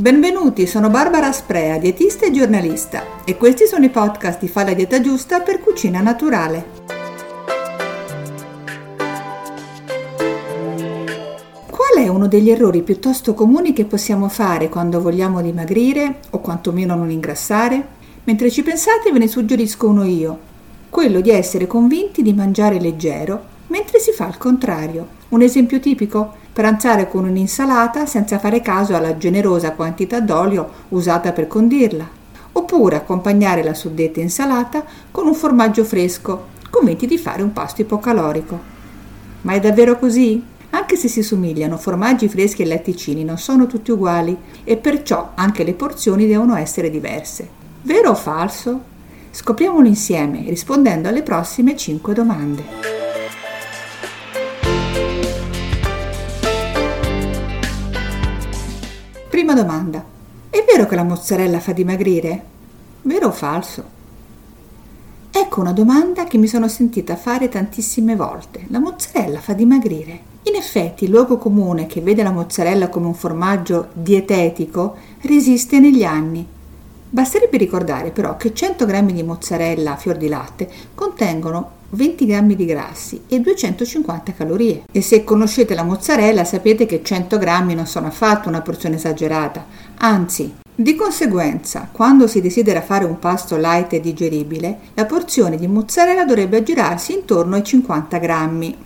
Benvenuti, sono Barbara Sprea, dietista e giornalista e questi sono i podcast di Fa la dieta giusta per cucina naturale. Qual è uno degli errori piuttosto comuni che possiamo fare quando vogliamo dimagrire o quantomeno non ingrassare? Mentre ci pensate ve ne suggerisco uno io, quello di essere convinti di mangiare leggero mentre si fa il contrario. Un esempio tipico? Pranzare con un'insalata senza fare caso alla generosa quantità d'olio usata per condirla, oppure accompagnare la suddetta insalata con un formaggio fresco, convinti di fare un pasto ipocalorico. Ma è davvero così? Anche se si somigliano, formaggi freschi e latticini non sono tutti uguali e perciò anche le porzioni devono essere diverse. Vero o falso? Scopriamolo insieme rispondendo alle prossime 5 domande. Prima domanda. È vero che la mozzarella fa dimagrire? Vero o falso? Ecco una domanda che mi sono sentita fare tantissime volte. La mozzarella fa dimagrire? In effetti il luogo comune che vede la mozzarella come un formaggio dietetico resiste negli anni. Basterebbe ricordare però che 100 g di mozzarella a fior di latte contengono 20 g di grassi e 250 calorie. E se conoscete la mozzarella sapete che 100 g non sono affatto una porzione esagerata, anzi, di conseguenza, quando si desidera fare un pasto light e digeribile, la porzione di mozzarella dovrebbe aggirarsi intorno ai 50 grammi.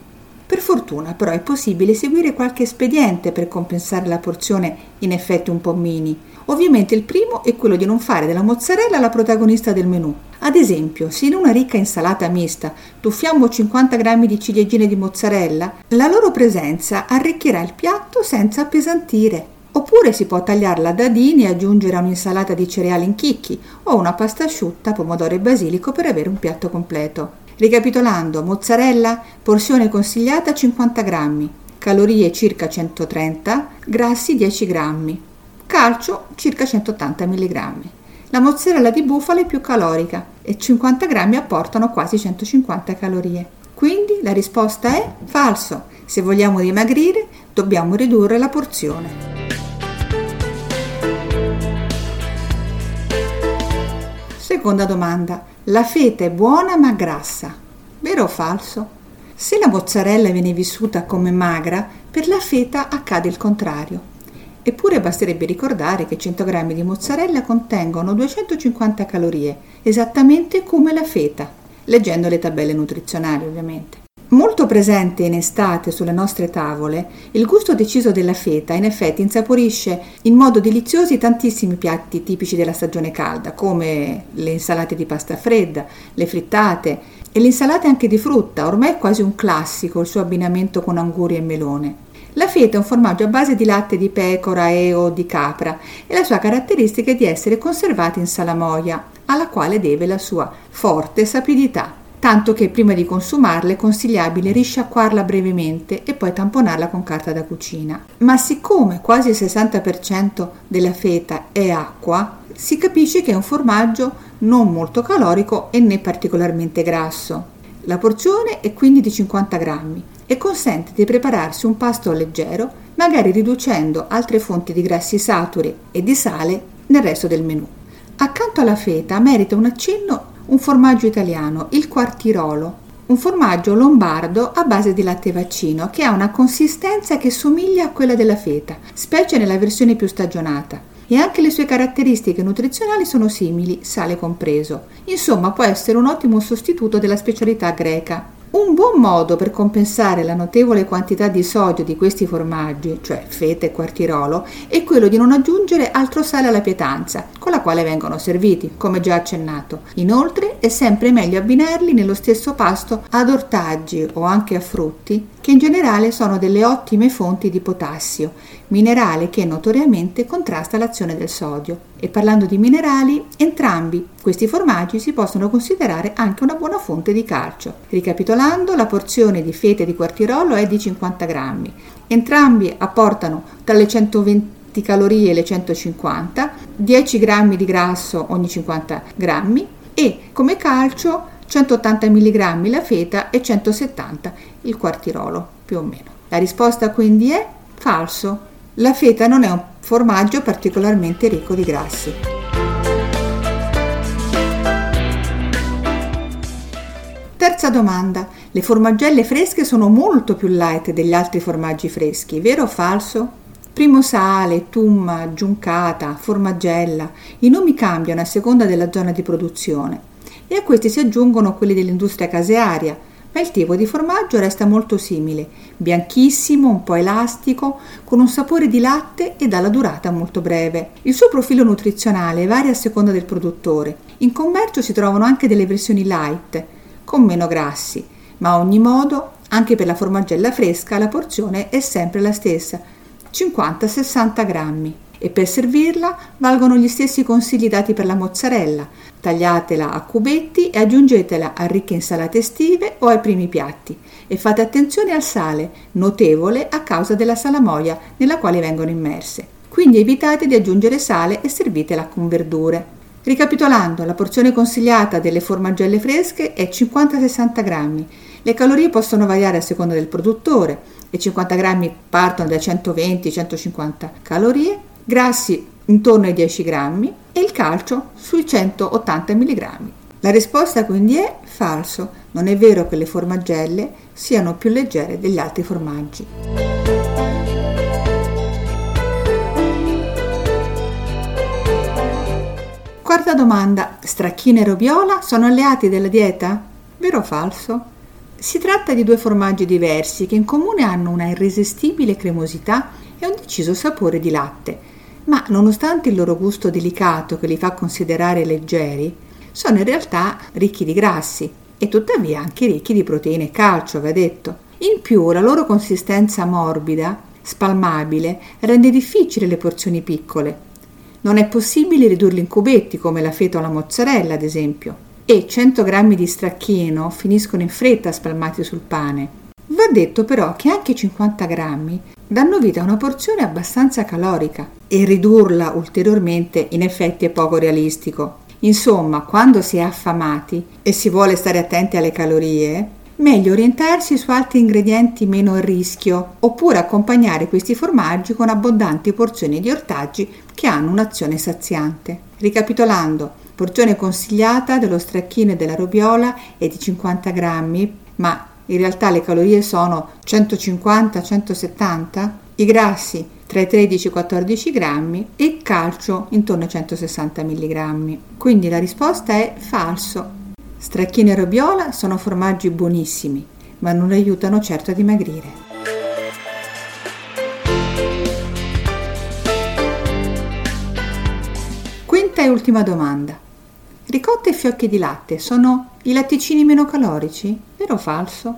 Per fortuna però è possibile seguire qualche espediente per compensare la porzione in effetti un po' mini. Ovviamente il primo è quello di non fare della mozzarella la protagonista del menù. Ad esempio, se in una ricca insalata mista tuffiamo 50 g di ciliegine di mozzarella, la loro presenza arricchirà il piatto senza appesantire. Oppure si può tagliarla a dadini e aggiungere a un'insalata di cereali in chicchi o una pasta asciutta, pomodoro e basilico per avere un piatto completo. Ricapitolando, mozzarella, porzione consigliata 50 g, calorie circa 130, grassi 10 g, calcio circa 180 mg. La mozzarella di bufala è più calorica e 50 g apportano quasi 150 calorie. Quindi la risposta è falso. Se vogliamo dimagrire dobbiamo ridurre la porzione. Seconda domanda. La feta è buona ma grassa. Vero o falso? Se la mozzarella viene vissuta come magra, per la feta accade il contrario. Eppure basterebbe ricordare che 100 g di mozzarella contengono 250 calorie, esattamente come la feta, leggendo le tabelle nutrizionali ovviamente. Molto presente in estate sulle nostre tavole, il gusto deciso della feta in effetti insaporisce in modo deliziosi tantissimi piatti tipici della stagione calda, come le insalate di pasta fredda, le frittate, e l'insalata anche di frutta, ormai è quasi un classico il suo abbinamento con anguri e melone. La feta è un formaggio a base di latte di pecora e o di capra e la sua caratteristica è di essere conservata in salamoia, alla quale deve la sua forte sapidità tanto che prima di consumarla è consigliabile risciacquarla brevemente e poi tamponarla con carta da cucina. Ma siccome quasi il 60% della feta è acqua, si capisce che è un formaggio non molto calorico e né particolarmente grasso. La porzione è quindi di 50 grammi e consente di prepararsi un pasto leggero, magari riducendo altre fonti di grassi saturi e di sale nel resto del menù. Accanto alla feta merita un accenno un formaggio italiano, il quartirolo, un formaggio lombardo a base di latte vaccino che ha una consistenza che somiglia a quella della feta, specie nella versione più stagionata. E anche le sue caratteristiche nutrizionali sono simili, sale compreso. Insomma, può essere un ottimo sostituto della specialità greca. Un buon modo per compensare la notevole quantità di sodio di questi formaggi, cioè feta e quartirolo, è quello di non aggiungere altro sale alla pietanza, con la quale vengono serviti, come già accennato. Inoltre è sempre meglio abbinarli nello stesso pasto ad ortaggi o anche a frutti, che in generale sono delle ottime fonti di potassio, minerale che notoriamente contrasta l'azione del sodio. E parlando di minerali, entrambi questi formaggi si possono considerare anche una buona fonte di calcio. Ricapitolando, la porzione di fete di quartirolo è di 50 grammi. Entrambi apportano tra le 120 calorie le 150, 10 grammi di grasso ogni 50 grammi e come calcio 180 mg la feta e 170 il quartirolo, più o meno. La risposta quindi è falso. La feta non è un formaggio particolarmente ricco di grassi. Terza domanda. Le formaggelle fresche sono molto più light degli altri formaggi freschi, vero o falso? Primo sale, tumma, giuncata, formaggella. I nomi cambiano a seconda della zona di produzione e a questi si aggiungono quelli dell'industria casearia, ma il tipo di formaggio resta molto simile, bianchissimo, un po' elastico, con un sapore di latte e dalla durata molto breve. Il suo profilo nutrizionale varia a seconda del produttore. In commercio si trovano anche delle versioni light, con meno grassi, ma a ogni modo, anche per la formaggella fresca, la porzione è sempre la stessa, 50-60 grammi. E per servirla valgono gli stessi consigli dati per la mozzarella. Tagliatela a cubetti e aggiungetela a ricche insalate estive o ai primi piatti. E fate attenzione al sale, notevole a causa della salamoia nella quale vengono immerse. Quindi evitate di aggiungere sale e servitela con verdure. Ricapitolando, la porzione consigliata delle formagelle fresche è 50-60 grammi. Le calorie possono variare a seconda del produttore. I 50 grammi partono da 120-150 calorie, grassi intorno ai 10 grammi e il calcio sui 180 mg. La risposta quindi è falso. Non è vero che le formagelle siano più leggere degli altri formaggi. Quarta domanda. Stracchino e roviola sono alleati della dieta? Vero o falso? Si tratta di due formaggi diversi che in comune hanno una irresistibile cremosità e un deciso sapore di latte, ma nonostante il loro gusto delicato che li fa considerare leggeri, sono in realtà ricchi di grassi e tuttavia anche ricchi di proteine e calcio, va detto. In più la loro consistenza morbida, spalmabile, rende difficile le porzioni piccole non è possibile ridurli in cubetti come la feta o la mozzarella, ad esempio. E 100 grammi di stracchino finiscono in fretta spalmati sul pane. Va detto però che anche 50 grammi danno vita a una porzione abbastanza calorica e ridurla ulteriormente in effetti è poco realistico. Insomma, quando si è affamati e si vuole stare attenti alle calorie, meglio orientarsi su altri ingredienti meno a rischio, oppure accompagnare questi formaggi con abbondanti porzioni di ortaggi che hanno un'azione saziante. Ricapitolando, porzione consigliata dello stracchino e della robiola è di 50 grammi, ma in realtà le calorie sono 150-170, i grassi tra i 13 e i 14 grammi e il calcio intorno ai 160 mg. Quindi la risposta è falso. Stracchino e robiola sono formaggi buonissimi, ma non aiutano certo a dimagrire. Quinta e ultima domanda. Ricotta e fiocchi di latte sono i latticini meno calorici? Vero o falso?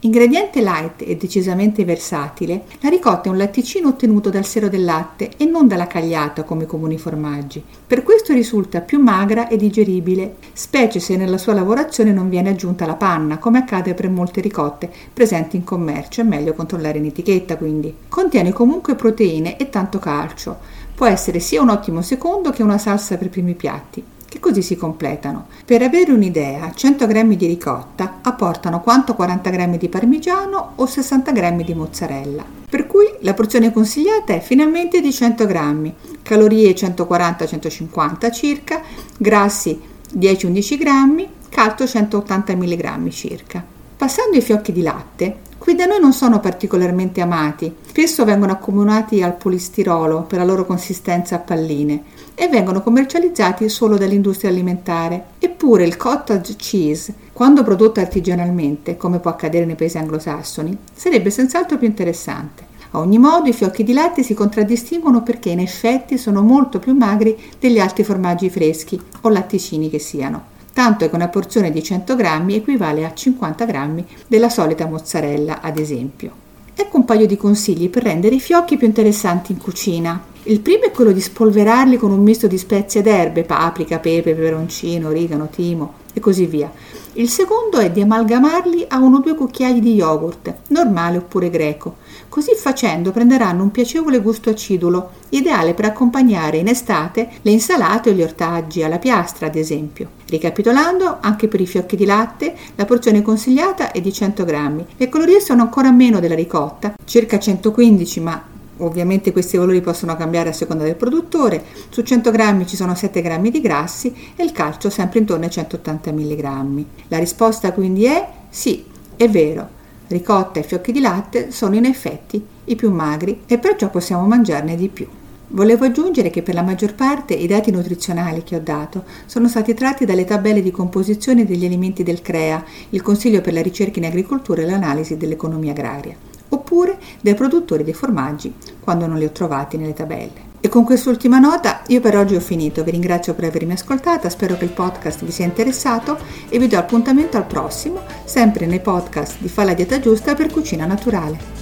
Ingrediente light e decisamente versatile, la ricotta è un latticino ottenuto dal sero del latte e non dalla cagliata come i comuni formaggi. Per questo risulta più magra e digeribile, specie se nella sua lavorazione non viene aggiunta la panna, come accade per molte ricotte presenti in commercio, è meglio controllare in etichetta quindi. Contiene comunque proteine e tanto calcio. Può essere sia un ottimo secondo che una salsa per primi piatti che così si completano. Per avere un'idea, 100 g di ricotta apportano quanto 40 g di parmigiano o 60 g di mozzarella. Per cui la porzione consigliata è finalmente di 100 g, calorie 140-150 circa, grassi 10-11 g, calcio 180 mg circa. Passando ai fiocchi di latte, Qui da noi non sono particolarmente amati, spesso vengono accomunati al polistirolo per la loro consistenza a palline e vengono commercializzati solo dall'industria alimentare. Eppure il cottage cheese, quando prodotto artigianalmente, come può accadere nei paesi anglosassoni, sarebbe senz'altro più interessante. A ogni modo i fiocchi di latte si contraddistinguono perché in effetti sono molto più magri degli altri formaggi freschi o latticini che siano tanto che una porzione di 100 grammi equivale a 50 grammi della solita mozzarella, ad esempio. Ecco un paio di consigli per rendere i fiocchi più interessanti in cucina. Il primo è quello di spolverarli con un misto di spezie ed erbe, paprika, pepe, peperoncino, origano, timo e così via. Il secondo è di amalgamarli a uno o due cucchiai di yogurt, normale oppure greco. Così facendo prenderanno un piacevole gusto acidulo, ideale per accompagnare in estate le insalate o gli ortaggi alla piastra, ad esempio. Ricapitolando, anche per i fiocchi di latte, la porzione consigliata è di 100 grammi. Le calorie sono ancora meno della ricotta, circa 115, ma ovviamente questi valori possono cambiare a seconda del produttore, su 100 grammi ci sono 7 grammi di grassi e il calcio sempre intorno ai 180 mg. La risposta quindi è sì, è vero, ricotta e fiocchi di latte sono in effetti i più magri e perciò possiamo mangiarne di più. Volevo aggiungere che per la maggior parte i dati nutrizionali che ho dato sono stati tratti dalle tabelle di composizione degli alimenti del CREA, il Consiglio per la ricerca in agricoltura e l'analisi dell'economia agraria, oppure dai produttori dei formaggi, quando non li ho trovati nelle tabelle. E con quest'ultima nota io per oggi ho finito, vi ringrazio per avermi ascoltata, spero che il podcast vi sia interessato e vi do appuntamento al prossimo, sempre nei podcast di Fa la dieta giusta per cucina naturale.